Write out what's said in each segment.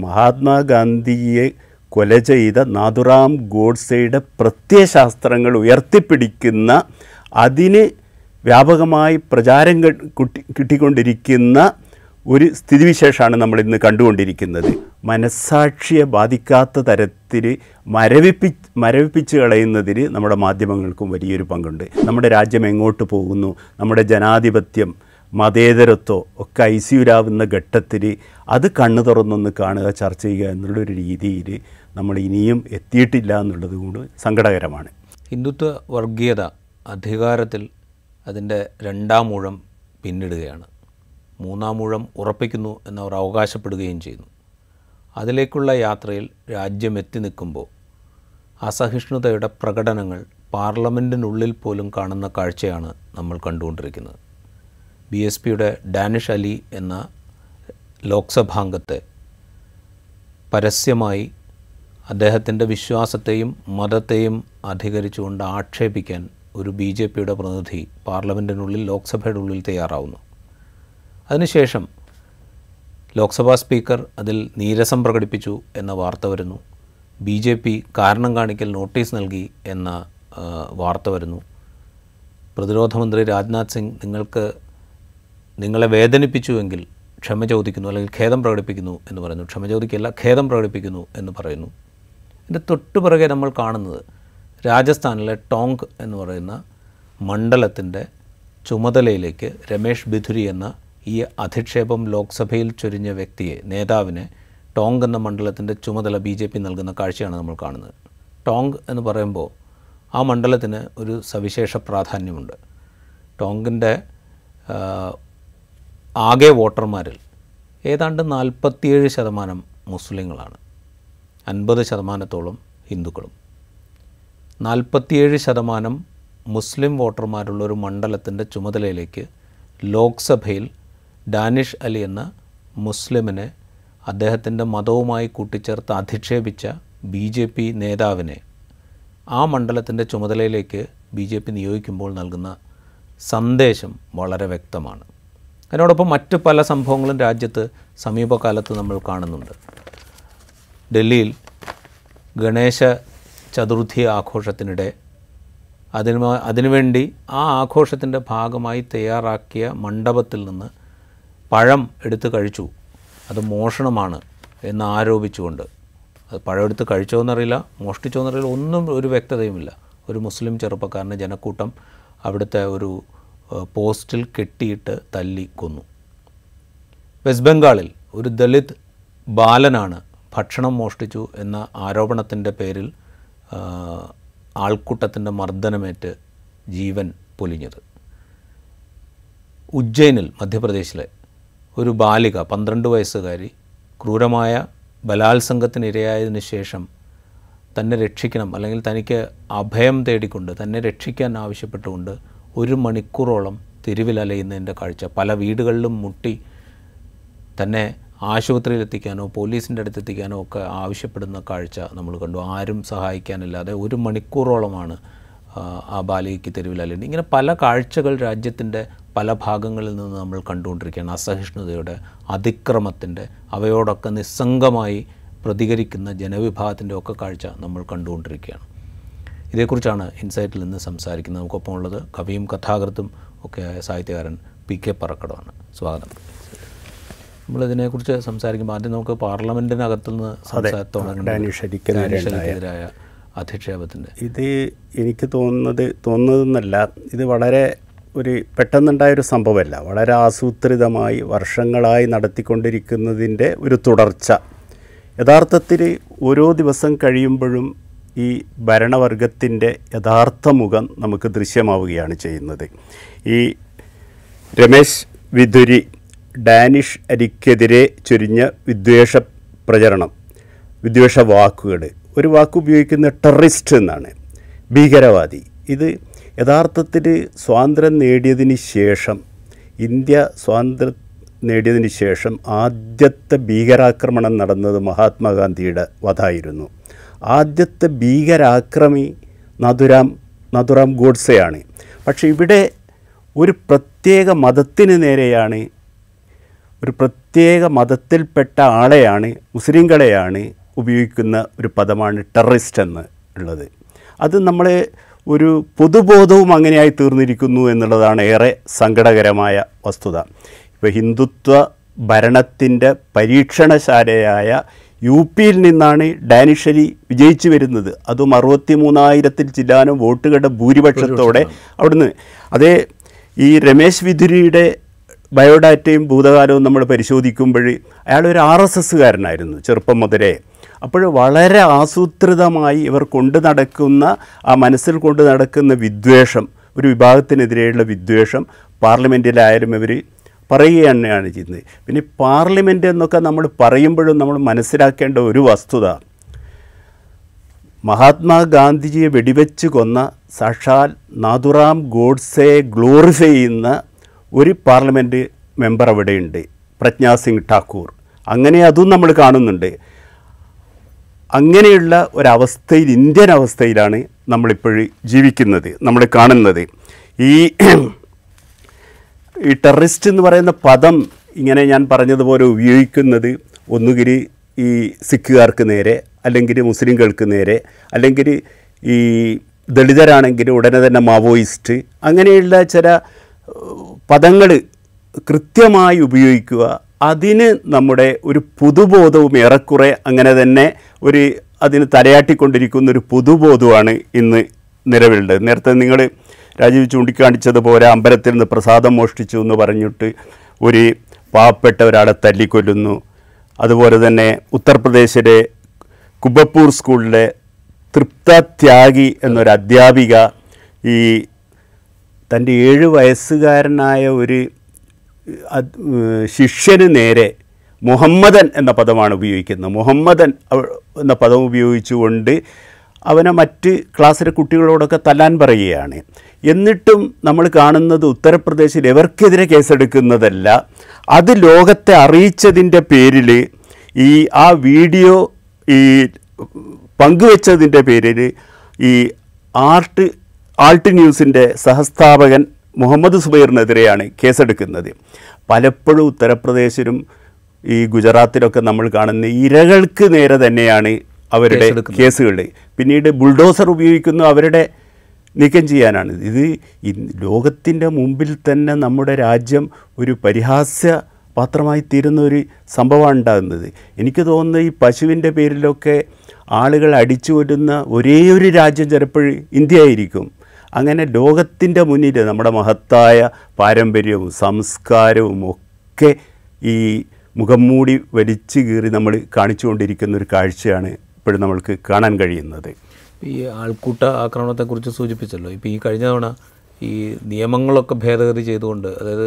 മഹാത്മാഗാന്ധിയെ കൊല ചെയ്ത നാഥുറാം ഗോഡ്സെയുടെ പ്രത്യയശാസ്ത്രങ്ങൾ ഉയർത്തിപ്പിടിക്കുന്ന അതിന് വ്യാപകമായി പ്രചാരം കിട്ടി കിട്ടിക്കൊണ്ടിരിക്കുന്ന ഒരു സ്ഥിതിവിശേഷമാണ് നമ്മൾ ഇന്ന് കണ്ടുകൊണ്ടിരിക്കുന്നത്. മനസ്സാക്ഷിയെ ബാധിക്കാത്ത തരത്തിൽ മരവിപ്പി മരവിപ്പിച്ച് കളയുന്നതിൽ നമ്മുടെ മാധ്യമങ്ങൾക്കും വലിയൊരു പങ്കുണ്ട്. നമ്മുടെ രാജ്യം എങ്ങോട്ട് പോകുന്നു? നമ്മുടെ ജനാധിപത്യം മതേതരത്വം ഒക്കെ ഐസിയുരാവുന്ന ഘട്ടത്തിൽ അത് കണ്ണു തുറന്നൊന്ന് കാണുക ചർച്ച ചെയ്യുക എന്നുള്ളൊരു രീതിയിൽ നമ്മൾ ഇനിയും എത്തിയിട്ടില്ല എന്നുള്ളത് കൊണ്ട് സങ്കടകരമാണ്. ഹിന്ദുത്വ വർഗീയത അധികാരത്തിൽ അതിന്റെ രണ്ടാം മൂഴം പിന്നിടുകയാണ്. മൂന്നാം മൂഴം ഉറപ്പിക്കുന്നു എന്നവർ അവകാശപ്പെടുകയും ചെയ്യുന്നു. അതിലേക്കുള്ള യാത്രയിൽ രാജ്യം എത്തി നിൽക്കുമ്പോൾ അസഹിഷ്ണുതയുടെ പ്രകടനങ്ങൾ പാർലമെന്റിനുള്ളിൽ പോലും കാണുന്ന കാഴ്ചയാണ് നമ്മൾ കണ്ടുകൊണ്ടിരിക്കുന്നത്. ബി എസ് പിയുടെ ഡാനിഷ് അലി എന്ന ലോക്സഭാംഗത്തെ പരസ്യമായി അദ്ദേഹത്തിന്റെ വിശ്വാസത്തെയും മതത്തെയും അധികരിച്ചുകൊണ്ട് ആക്ഷേപിക്കാൻ ഒരു ബി ജെ പിയുടെ പ്രതിനിധി പാർലമെന്റിനുള്ളിൽ ലോക്സഭയുടെ ഉള്ളിൽ തയ്യാറാവുന്നു. അതിനുശേഷം ലോക്സഭാ സ്പീക്കർ അതിൽ നീരസം പ്രകടിപ്പിച്ചു എന്ന വാർത്ത വരുന്നു. ബി ജെ പി കാരണം കാണിക്കൽ നോട്ടീസ് നൽകി എന്ന വാർത്ത വരുന്നു. പ്രതിരോധമന്ത്രി രാജ്നാഥ് സിംഗ് നിങ്ങൾക്ക് നിങ്ങളെ വേദനിപ്പിച്ചുവെങ്കിൽ ക്ഷമ ചോദിക്കുന്നു അല്ലെങ്കിൽ ഖേദം പ്രകടിപ്പിക്കുന്നു എന്ന് പറയുന്നു. ക്ഷമ ചോദിക്കില്ല ഖേദം പ്രകടിപ്പിക്കുന്നു എന്ന് പറയുന്നു. ഇതിന്റെ തൊട്ടുപിറകെ നമ്മൾ കാണുന്നത് രാജസ്ഥാനിലെ ടോങ്ക് എന്ന് പറയുന്ന മണ്ഡലത്തിന്റെ ചുമതലയിലേക്ക് രമേഷ് ബിധുരി എന്ന ഈ അധിക്ഷേപം ലോക്സഭയിൽ ചൊരിഞ്ഞ വ്യക്തിയെ നേതാവിനെ ടോങ്ക് എന്ന മണ്ഡലത്തിന്റെ ചുമതല ബി ജെ പി നൽകുന്ന കാഴ്ചയാണ് നമ്മൾ കാണുന്നത്. ടോങ്ക് എന്ന് പറയുമ്പോൾ ആ മണ്ഡലത്തിന് ഒരു സവിശേഷ പ്രാധാന്യമുണ്ട്. ടോങ്കിന്റെ ആകെ വോട്ടർമാരിൽ ഏതാണ്ട് നാൽപ്പത്തിയേഴ് ശതമാനം മുസ്ലിങ്ങളാണ്. അൻപത് ശതമാനത്തോളം ഹിന്ദുക്കളും. നാൽപ്പത്തിയേഴ് ശതമാനം മുസ്ലിം വോട്ടർമാരുള്ള ഒരു മണ്ഡലത്തിന്റെ ചുമതലയിലേക്ക് ലോക്സഭയിൽ ഡാനിഷ് അലി എന്ന മുസ്ലിമിനെ അദ്ദേഹത്തിന്റെ മതവുമായി കൂട്ടിച്ചേർത്ത് അധിക്ഷേപിച്ച ബി ജെ പി നേതാവിനെ ആ മണ്ഡലത്തിന്റെ ചുമതലയിലേക്ക് ബി ജെ പി നിയോഗിക്കുമ്പോൾ നൽകുന്ന സന്ദേശം വളരെ വ്യക്തമാണ്. അതിനോടൊപ്പം മറ്റ് പല സംഭവങ്ങളും രാജ്യത്ത് സമീപകാലത്ത് നമ്മൾ കാണുന്നുണ്ട്. ഡൽഹിയിൽ ഗണേശ ചതുർഥി ആഘോഷത്തിനിടെ അതിന് അതിനുവേണ്ടി ആ ആഘോഷത്തിന്റെ ഭാഗമായി തയ്യാറാക്കിയ മണ്ഡപത്തിൽ നിന്ന് പഴം എടുത്ത് കഴിച്ചു. അത് മോഷണമാണ് എന്ന് ആരോപിച്ചുകൊണ്ട്. അത് പഴം എടുത്ത് കഴിച്ചോന്നറിയില്ല മോഷ്ടിച്ചോന്നറിയില്ല ഒന്നും ഒരു വ്യക്തതയുമില്ല. ഒരു മുസ്ലിം ചെറുപ്പക്കാരനെ ജനക്കൂട്ടം അവിടുത്തെ ഒരു പോസ്റ്റിൽ കെട്ടിയിട്ട് തല്ലി കൊന്നു. വെസ്റ്റ് ബംഗാളിൽ ഒരു ദളിത് ബാലനാണ് ഭക്ഷണം മോഷ്ടിച്ചു എന്ന ആരോപണത്തിന്റെ പേരിൽ ആൾക്കൂട്ടത്തിന്റെ മർദ്ദനമേറ്റ് ജീവൻ പൊലിഞ്ഞത്. ഉജ്ജയിനിൽ മധ്യപ്രദേശിലെ ഒരു ബാലിക പന്ത്രണ്ട് വയസ്സുകാരി ക്രൂരമായ ബലാത്സംഗത്തിന് ഇരയായതിനു ശേഷം തന്നെ രക്ഷിക്കണം അല്ലെങ്കിൽ തനിക്ക് അഭയം തേടിക്കൊണ്ട് തന്നെ രക്ഷിക്കാൻ ആവശ്യപ്പെട്ടുകൊണ്ട് ഒരു മണിക്കൂറോളം തെരുവിലലയുന്നതിന്റെ കാഴ്ച. പല വീടുകളിലും മുട്ടി തന്നെ ആശുപത്രിയിലെത്തിക്കാനോ പോലീസിന്റെ അടുത്ത് എത്തിക്കാനോ ഒക്കെ ആവശ്യപ്പെടുന്ന കാഴ്ച നമ്മൾ കണ്ടു. ആരും സഹായിക്കാനില്ലാതെ ഒരു മണിക്കൂറോളമാണ് ആ, ആ ബാലികയ്ക്ക് തെരുവിലലയുന്നത് ഇങ്ങനെ പല കാഴ്ചകൾ രാജ്യത്തിന്റെ പല ഭാഗങ്ങളിൽ നിന്ന് നമ്മൾ കണ്ടുകൊണ്ടിരിക്കുകയാണ്. അസഹിഷ്ണുതയുടെ അതിക്രമത്തിന്റെ അവയോടൊക്കെ നിസ്സംഗമായി പ്രതികരിക്കുന്ന ജനവിഭാഗത്തിന്റെ ഒക്കെ കാഴ്ച നമ്മൾ കണ്ടുകൊണ്ടിരിക്കുകയാണ്. ഇതേക്കുറിച്ചാണ് ഇൻസൈറ്റിൽ നിന്ന് സംസാരിക്കുന്നത്. നമുക്കൊപ്പം ഉള്ളത് കവിയും കഥാകൃത്തും ഒക്കെ ആയ സാഹിത്യകാരൻ പി കെ പറക്കടമാണ് സ്വാഗതം. നമ്മളിതിനെക്കുറിച്ച് സംസാരിക്കുമ്പോൾ ആദ്യം നമുക്ക് പാർലമെന്റിനകത്ത് നിന്ന് എതിരായ അധിക്ഷേപത്തിന്റെ ഇത് എനിക്ക് തോന്നുന്നത് തോന്നുന്നതെന്നല്ല ഇത് വളരെ ഒരു പെട്ടെന്നുണ്ടായൊരു സംഭവമല്ല. വളരെ ആസൂത്രിതമായി വർഷങ്ങളായി നടത്തിക്കൊണ്ടിരിക്കുന്നതിന്റെ ഒരു തുടർച്ച. യഥാർത്ഥത്തിൽ ഓരോ ദിവസം കഴിയുമ്പോഴും ഈ ഭരണവർഗത്തിന്റെ യഥാർത്ഥ മുഖം നമുക്ക് ദൃശ്യമാവുകയാണ് ചെയ്യുന്നത്. ഈ രമേശ് വിധുരി ഡാനിഷ് അരിക്കെതിരെ ചൊരിഞ്ഞ വിദ്വേഷ പ്രചരണം വിദ്വേഷ വാക്കുകൾ ഒരു വാക്ക് ഉപയോഗിക്കുന്ന ടെററിസ്റ്റ് എന്നാണ്. ഭീകരവാദി. ഇത് യഥാർത്ഥത്തിൽ സ്വാതന്ത്ര്യം നേടിയതിന് ശേഷം ഇന്ത്യ സ്വാതന്ത്ര്യം നേടിയതിന് ശേഷം ആദ്യത്തെ ഭീകരാക്രമണം നടന്നത് മഹാത്മാഗാന്ധിയുടെ വധായിരുന്നു ആദ്യത്തെ ഭീകരാക്രമി നദുരാം നദുറാം ഗോഡ്സെയാണ്. പക്ഷേ ഇവിടെ ഒരു പ്രത്യേക മതത്തിന് നേരെയാണ് ഒരു പ്രത്യേക മതത്തിൽപ്പെട്ട ആളെയാണ് മുസ്ലിങ്ങളെയാണ് ഉപയോഗിക്കുന്ന ഒരു പദമാണ് ടെററിസ്റ്റ് എന്ന് ഉള്ളത്. അത് നമ്മളെ ഒരു പൊതുബോധവും അങ്ങനെയായി തീർന്നിരിക്കുന്നു എന്നുള്ളതാണ് ഏറെ സങ്കടകരമായ വസ്തുത. ഇപ്പോൾ ഹിന്ദുത്വ ഭരണത്തിന്റെ പരീക്ഷണശാലയായ യു പിയിൽ നിന്നാണ് ഡാനിഷലി വിജയിച്ചു വരുന്നത്. അതും അറുപത്തി മൂന്നായിരത്തിൽ ചില്ലാനും വോട്ടുകളുടെ ഭൂരിപക്ഷത്തോടെ അവിടുന്ന്. അതേ ഈ രമേശ് വിധുരിയുടെ ബയോഡാറ്റയും ഭൂതകാലവും നമ്മൾ പരിശോധിക്കുമ്പോൾ അയാൾ ഒരു ആർ എസ് എസ്സുകാരനായിരുന്നു ചെറുപ്പം മുതലേ. അപ്പോൾ വളരെ ആസൂത്രിതമായി ഇവർ കൊണ്ടു നടക്കുന്ന ആ മനസ്സിൽ കൊണ്ടു നടക്കുന്ന വിദ്വേഷം ഒരു വിഭാഗത്തിനെതിരെയുള്ള വിദ്വേഷം പാർലമെന്റിലായാലും ഇവർ പറയുക തന്നെയാണ് ചെയ്യുന്നത്. പിന്നെ പാർലമെന്റ് എന്നൊക്കെ നമ്മൾ പറയുമ്പോഴും നമ്മൾ മനസ്സിലാക്കേണ്ട ഒരു വസ്തുത മഹാത്മാഗാന്ധിജിയെ വെടിവെച്ച് കൊന്ന സാക്ഷാൽ നാഥുറാം ഗോഡ്സയെ ഗ്ലോറിഫൈ ചെയ്യുന്ന ഒരു പാർലമെന്റ് മെമ്പർ അവിടെയുണ്ട് പ്രജ്ഞാ സിംഗ് ഠാക്കൂർ. അങ്ങനെ അതും നമ്മൾ കാണുന്നുണ്ട്. അങ്ങനെയുള്ള ഒരവസ്ഥയിൽ ഇന്ത്യൻ അവസ്ഥയിലാണ് നമ്മളിപ്പോഴും ജീവിക്കുന്നത് നമ്മൾ കാണുന്നത്. ഈ ഈ ടെററിസ്റ്റ് എന്ന് പറയുന്ന പദം ഇങ്ങനെ ഞാൻ പറഞ്ഞതുപോലെ ഉപയോഗിക്കുന്നത് ഒന്നുകിൽ ഈ സിഖുകാർക്ക് നേരെ അല്ലെങ്കിൽ മുസ്ലിംകൾക്ക് നേരെ അല്ലെങ്കിൽ ഈ ദളിതരാണെങ്കിൽ ഉടനെ തന്നെ മാവോയിസ്റ്റ് അങ്ങനെയുള്ള ചില പദങ്ങൾ കൃത്യമായി ഉപയോഗിക്കുക. അതിന് നമ്മുടെ ഒരു പുതുബോധവും ഏറെക്കുറെ അങ്ങനെ തന്നെ ഒരു അതിന് തലയാട്ടിക്കൊണ്ടിരിക്കുന്ന ഒരു പുതുബോധമാണ് ഇന്ന് നിലവിലുള്ളത്. നേരത്തെ നിങ്ങൾ രാജീവ് ചൂണ്ടിക്കാണിച്ചതുപോലെ അമ്പലത്തിൽ നിന്ന് പ്രസാദം മോഷ്ടിച്ചു എന്ന് പറഞ്ഞിട്ട് ഒരു പാവപ്പെട്ട ഒരാളെ തല്ലിക്കൊല്ലുന്നു. അതുപോലെ തന്നെ ഉത്തർപ്രദേശിലെ കുബപ്പൂർ സ്കൂളിലെ തൃപ്ത ത്യാഗി എന്നൊരു അധ്യാപിക ഈ തന്റെ ഏഴ് വയസ്സുകാരനായ ഒരു ശിഷ്യന് നേരെ മുഹമ്മദൻ എന്ന പദമാണ് ഉപയോഗിക്കുന്നത്. മുഹമ്മദൻ എന്ന പദം ഉപയോഗിച്ചുകൊണ്ട് അവനെ മറ്റ് ക്ലാസ്സിലെ കുട്ടികളോടൊക്കെ തല്ലാൻ പറയുകയാണ്. എന്നിട്ടും നമ്മൾ കാണുന്നത് ഉത്തർപ്രദേശിൽ എവർക്കെതിരെ കേസെടുക്കുന്നതല്ല അത് ലോകത്തെ അറിയിച്ചതിന്റെ പേരിൽ ഈ ആ വീഡിയോ ഈ പങ്കുവെച്ചതിന്റെ പേരിൽ ഈ ആർട്ട് ആൾട്ട് ന്യൂസിന്റെ സഹസ്ഥാപകൻ മുഹമ്മദ് സുബൈറിനെതിരെയാണ് കേസെടുക്കുന്നത്. പലപ്പോഴും ഉത്തർപ്രദേശിലും ഈ ഗുജറാത്തിലൊക്കെ നമ്മൾ കാണുന്ന ഇരകൾക്ക് നേരെ തന്നെയാണ് അവരുടെ കേസുകളുടെ. പിന്നീട് ബുൾഡോസർ ഉപയോഗിക്കുന്നു അവരുടെ നീക്കം ചെയ്യാനാണ്. ഇത് ലോകത്തിന്റെ മുമ്പിൽ തന്നെ നമ്മുടെ രാജ്യം ഒരു പരിഹാസ്യ പാത്രമായി തീരുന്ന ഒരു സംഭവമാണ് ഉണ്ടാകുന്നത്. എനിക്ക് തോന്നുന്നത് ഈ പശുവിന്റെ പേരിലൊക്കെ ആളുകൾ അടിച്ചു വരുന്ന ഒരേ ഒരു രാജ്യം ചിലപ്പോൾ ഇന്ത്യ ആയിരിക്കും അങ്ങനെ ലോകത്തിന്റെ മുന്നിൽ നമ്മുടെ മഹത്തായ പാരമ്പര്യവും സംസ്കാരവും ഒക്കെ ഈ മുഖം മൂടി വലിച്ചു കീറി നമ്മൾ കാണിച്ചുകൊണ്ടിരിക്കുന്ന ഒരു കാഴ്ചയാണ് ഇപ്പോഴും നമ്മൾക്ക് കാണാൻ കഴിയുന്നത്. ഈ ആൾക്കൂട്ട ആക്രമണത്തെക്കുറിച്ച് സൂചിപ്പിച്ചല്ലോ. ഇപ്പോൾ ഈ കഴിഞ്ഞ തവണ ഈ നിയമങ്ങളൊക്കെ ഭേദഗതി ചെയ്തുകൊണ്ട് അതായത്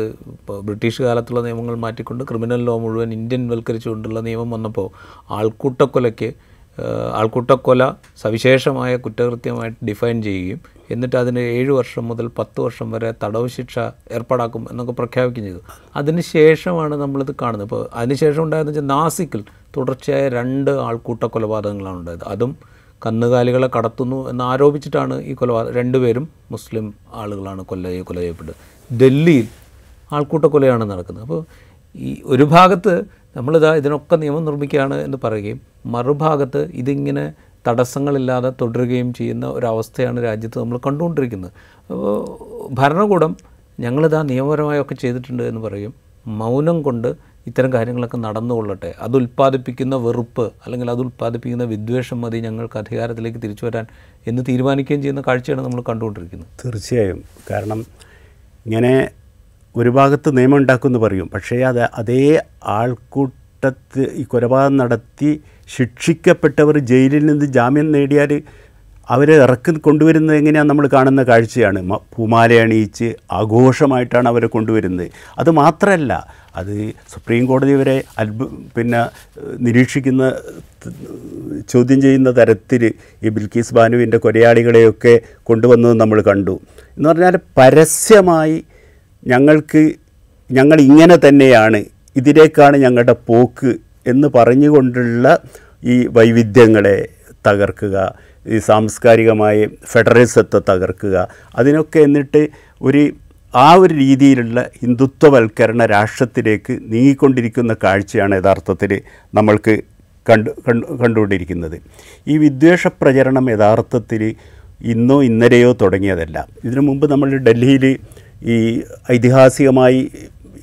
ബ്രിട്ടീഷ് കാലത്തുള്ള നിയമങ്ങൾ മാറ്റിക്കൊണ്ട് ക്രിമിനൽ ലോ മുഴുവൻ ഇന്ത്യൻ വൽക്കരിച്ചുകൊണ്ടുള്ള നിയമം വന്നപ്പോൾ ആൾക്കൂട്ടക്കൊലയ്ക്ക് ആൾക്കൂട്ടക്കൊല സവിശേഷമായ കുറ്റകൃത്യമായിട്ട് ഡിഫൈൻ ചെയ്യുകയും എന്നിട്ട് അതിന് ഏഴ് വർഷം മുതൽ പത്ത് വർഷം വരെ തടവ് ശിക്ഷ ഏർപ്പാടാക്കും എന്നൊക്കെ പ്രഖ്യാപിക്കുകയും ചെയ്തു. അതിന് ശേഷമാണ് നമ്മളിത് കാണുന്നത്. ഇപ്പോൾ അതിനുശേഷം ഉണ്ടായതെന്ന് വെച്ചാൽ നാസിക്കിൽ തുടർച്ചയായ രണ്ട് ആൾക്കൂട്ട കൊലപാതകങ്ങളാണ് ഉണ്ടായത്. അതും കന്നുകാലികളെ കടത്തുന്നു എന്ന് ആരോപിച്ചിട്ടാണ് ഈ കൊലപാതകം രണ്ടുപേരും മുസ്ലിം ആളുകളാണ് കൊല്ല കൊല ചെയ്യപ്പെട്ടത്. ഡൽഹിയിൽ ആൾക്കൂട്ട കൊലയാണ് നടക്കുന്നത്. അപ്പോൾ ഈ ഒരു ഭാഗത്ത് നമ്മളിതാ ഇതിനൊക്കെ നിയമം നിർമ്മിക്കുകയാണ് എന്ന് പറയുകയും മറുഭാഗത്ത് ഇതിങ്ങനെ തടസ്സങ്ങളില്ലാതെ തുടരുകയും ചെയ്യുന്ന ഒരവസ്ഥയാണ് രാജ്യത്ത് നമ്മൾ കണ്ടുകൊണ്ടിരിക്കുന്നത്. അപ്പോൾ ഭരണകൂടം ഞങ്ങളിതാ നിയമപരമായൊക്കെ ചെയ്തിട്ടുണ്ട് എന്ന് പറയും. മൗനം കൊണ്ട് ഇത്തരം കാര്യങ്ങളൊക്കെ നടന്നുകൊള്ളട്ടെ. അത് ഉൽപ്പാദിപ്പിക്കുന്ന വെറുപ്പ് അല്ലെങ്കിൽ അത് ഉൽപ്പാദിപ്പിക്കുന്ന വിദ്വേഷം മതി ഞങ്ങൾക്ക് അധികാരത്തിലേക്ക് തിരിച്ചു വരാൻ എന്ന് തീരുമാനിക്കുകയും ചെയ്യുന്ന കാഴ്ചയാണ് നമ്മൾ കണ്ടുകൊണ്ടിരിക്കുന്നത്. തീർച്ചയായും. കാരണം ഇങ്ങനെ ഒരു ഭാഗത്ത് നിയമം ഉണ്ടാക്കുമെന്ന് പറയും. പക്ഷേ അത് അതേ ആൾക്കൂട്ടത്ത് ഈ കൊലപാതകം നടത്തി ശിക്ഷിക്കപ്പെട്ടവർ ജയിലിൽ നിന്ന് ജാമ്യം നേടിയാൽ അവരെ ഇറക്കി കൊണ്ടുവരുന്നത് എങ്ങനെയാണ് നമ്മൾ കാണുന്ന കാഴ്ചയാണ്. പൂമാല അണിയിച്ച് ആഘോഷമായിട്ടാണ് അവരെ കൊണ്ടുവരുന്നത്. അത് മാത്രമല്ല അത് സുപ്രീം കോടതി വരെ അത്ഭു പിന്നെ നിരീക്ഷിക്കുന്ന ചോദ്യം ചെയ്യുന്ന തരത്തിൽ ഈ ബിൽക്കീസ് ബാനുവിന്റെ കൊലയാളികളെയൊക്കെ കൊണ്ടുവന്നത് നമ്മൾ കണ്ടു. എന്ന് പറഞ്ഞാൽ പരസ്യമായി ഞങ്ങൾക്ക് ഞങ്ങൾ ഇങ്ങനെ തന്നെയാണ് ഇതിലേക്കാണ് ഞങ്ങളുടെ പോക്ക് എന്ന് പറഞ്ഞുകൊണ്ടുള്ള ഈ വൈവിധ്യങ്ങളെ തകർക്കുക ഈ സാംസ്കാരികമായ ഫെഡറലിസത്തെ തകർക്കുക അതിനൊക്കെ എന്നിട്ട് ഒരു ആ ഒരു രീതിയിലുള്ള ഹിന്ദുത്വവൽക്കരണ രാഷ്ട്രത്തിലേക്ക് നീങ്ങിക്കൊണ്ടിരിക്കുന്ന കാഴ്ചയാണ് യഥാർത്ഥത്തിൽ നമ്മൾക്ക് കണ്ടു കണ്ടു കണ്ടുകൊണ്ടിരിക്കുന്നത്. ഈ വിദ്വേഷ പ്രചരണം യഥാർത്ഥത്തിൽ ഇന്നോ ഇന്നലെയോ തുടങ്ങിയതല്ല. ഇതിനു മുമ്പ് നമ്മൾ ഡൽഹിയിൽ ഈ ഐതിഹാസികമായി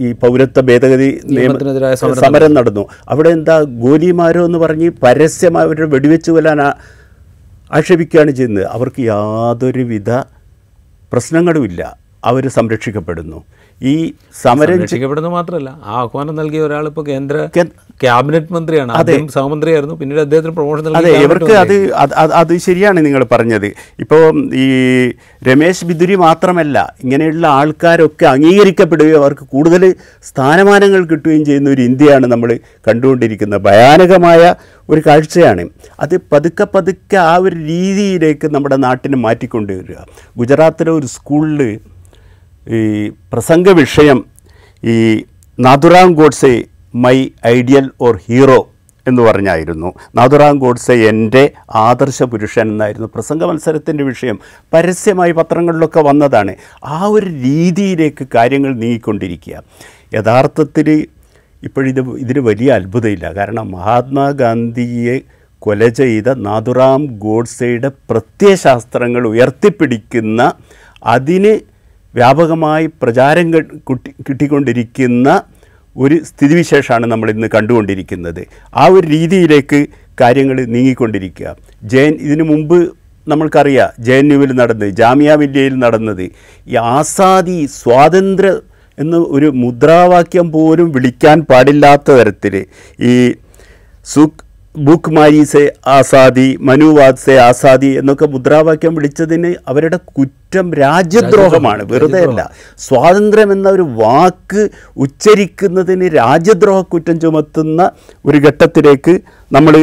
ഈ പൗരത്വ ഭേദഗതി നിയമ നിയമത്തിനെതിരായ സമരം നടന്നു. അവിടെ എന്താ ഗോലിമാരോ എന്ന് പറഞ്ഞ് പരസ്യമായി അവരുടെ വെടിവെച്ച് കൊല്ലാൻ ആക്ഷേപിക്കുകയാണ് ചെയ്യുന്നത്. അവർക്ക് യാതൊരുവിധ പ്രശ്നങ്ങളുമില്ല. അവർ സംരക്ഷിക്കപ്പെടുന്നു. ഈ സമരം രക്ഷിക്കപ്പെടുന്നത് മാത്രമല്ല ആ ആഹ്വാനം നൽകിയ ഒരാൾ ഇപ്പോൾ കേന്ദ്ര ക്യാബിനറ്റ് മന്ത്രിയാണ്. ആദ്യം സഹമന്ത്രിയായിരുന്നു പിന്നീട് അദ്ദേഹത്തിന് പ്രൊമോഷൻ അതെ ഇവർക്ക് അത് അത് അത് അത് ശരിയാണ് നിങ്ങൾ പറഞ്ഞത്. ഇപ്പോൾ ഈ രമേശ് ബിദുരി മാത്രമല്ല ഇങ്ങനെയുള്ള ആൾക്കാരൊക്കെ അംഗീകരിക്കപ്പെടുകയും അവർക്ക് കൂടുതൽ സ്ഥാനമാനങ്ങൾ കിട്ടുകയും ചെയ്യുന്ന ഒരു ഇന്ത്യയാണ് നമ്മൾ കണ്ടുകൊണ്ടിരിക്കുന്നത്. ഭയാനകമായ ഒരു കാഴ്ചയാണ്. അത് പതുക്കെ പതുക്കെ ആ ഒരു രീതിയിലേക്ക് നമ്മുടെ നാട്ടിനെ മാറ്റിക്കൊണ്ടുവരിക. ഗുജറാത്തിലെ ഒരു സ്കൂളിൽ ഈ പ്രസംഗ വിഷയം ഈ Nathuram Godse my ideal or hero എന്ന് പറഞ്ഞായിരുന്നു. നാഥുറാം ഗോഡ്സെ എന്റെ ആദർശ പുരുഷൻ എന്നായിരുന്നു പ്രസംഗ മത്സരത്തിന്റെ വിഷയം. പരസ്യമായി പത്രങ്ങളിലൊക്കെ വന്നതാണ്. ആ ഒരു രീതിയിലേക്ക് കാര്യങ്ങൾ നീങ്ങിക്കൊണ്ടിരിക്കുക. യഥാർത്ഥത്തിൽ ഇപ്പോഴിത് ഇതിന് വലിയ അത്ഭുതമില്ല. കാരണം മഹാത്മാഗാന്ധിയെ കൊല ചെയ്ത നാഥുറാം ഗോഡ്സെയുടെ പ്രത്യയശാസ്ത്രങ്ങൾ ഉയർത്തിപ്പിടിക്കുന്ന അതിന് വ്യാപകമായി പ്രചാരം കിട്ടി കിട്ടിക്കൊണ്ടിരിക്കുന്ന ഒരു സ്ഥിതിവിശേഷമാണ് നമ്മൾ ഇന്ന് കണ്ടുകൊണ്ടിരിക്കുന്നത്. ആ ഒരു രീതിയിലേക്ക് കാര്യങ്ങൾ നീങ്ങിക്കൊണ്ടിരിക്കുക. ജയൻ ഇതിനു മുമ്പ് നമ്മൾക്കറിയാം ജെ എൻ യുവിൽ നടന്നത് ജാമ്യ മില്യയിൽ നടന്നത് ഈ ആസാദി സ്വാതന്ത്ര്യ എന്ന് ഒരു മുദ്രാവാക്യം പോലും വിളിക്കാൻ പാടില്ലാത്ത തരത്തിൽ ഈ സുഖ് ബുക്ക് മാരീസെ ആസാദി മനുവാദ് സെ ആസാദി എന്നൊക്കെ മുദ്രാവാക്യം വിളിച്ചതിന് അവരുടെ കുറ്റം രാജ്യദ്രോഹമാണ്. വെറുതെ അല്ല സ്വാതന്ത്ര്യം എന്ന ഒരു വാക്ക് ഉച്ചരിക്കുന്നതിന് രാജ്യദ്രോഹ കുറ്റം ചുമത്തുന്ന ഒരു ഘട്ടത്തിലേക്ക് നമ്മൾ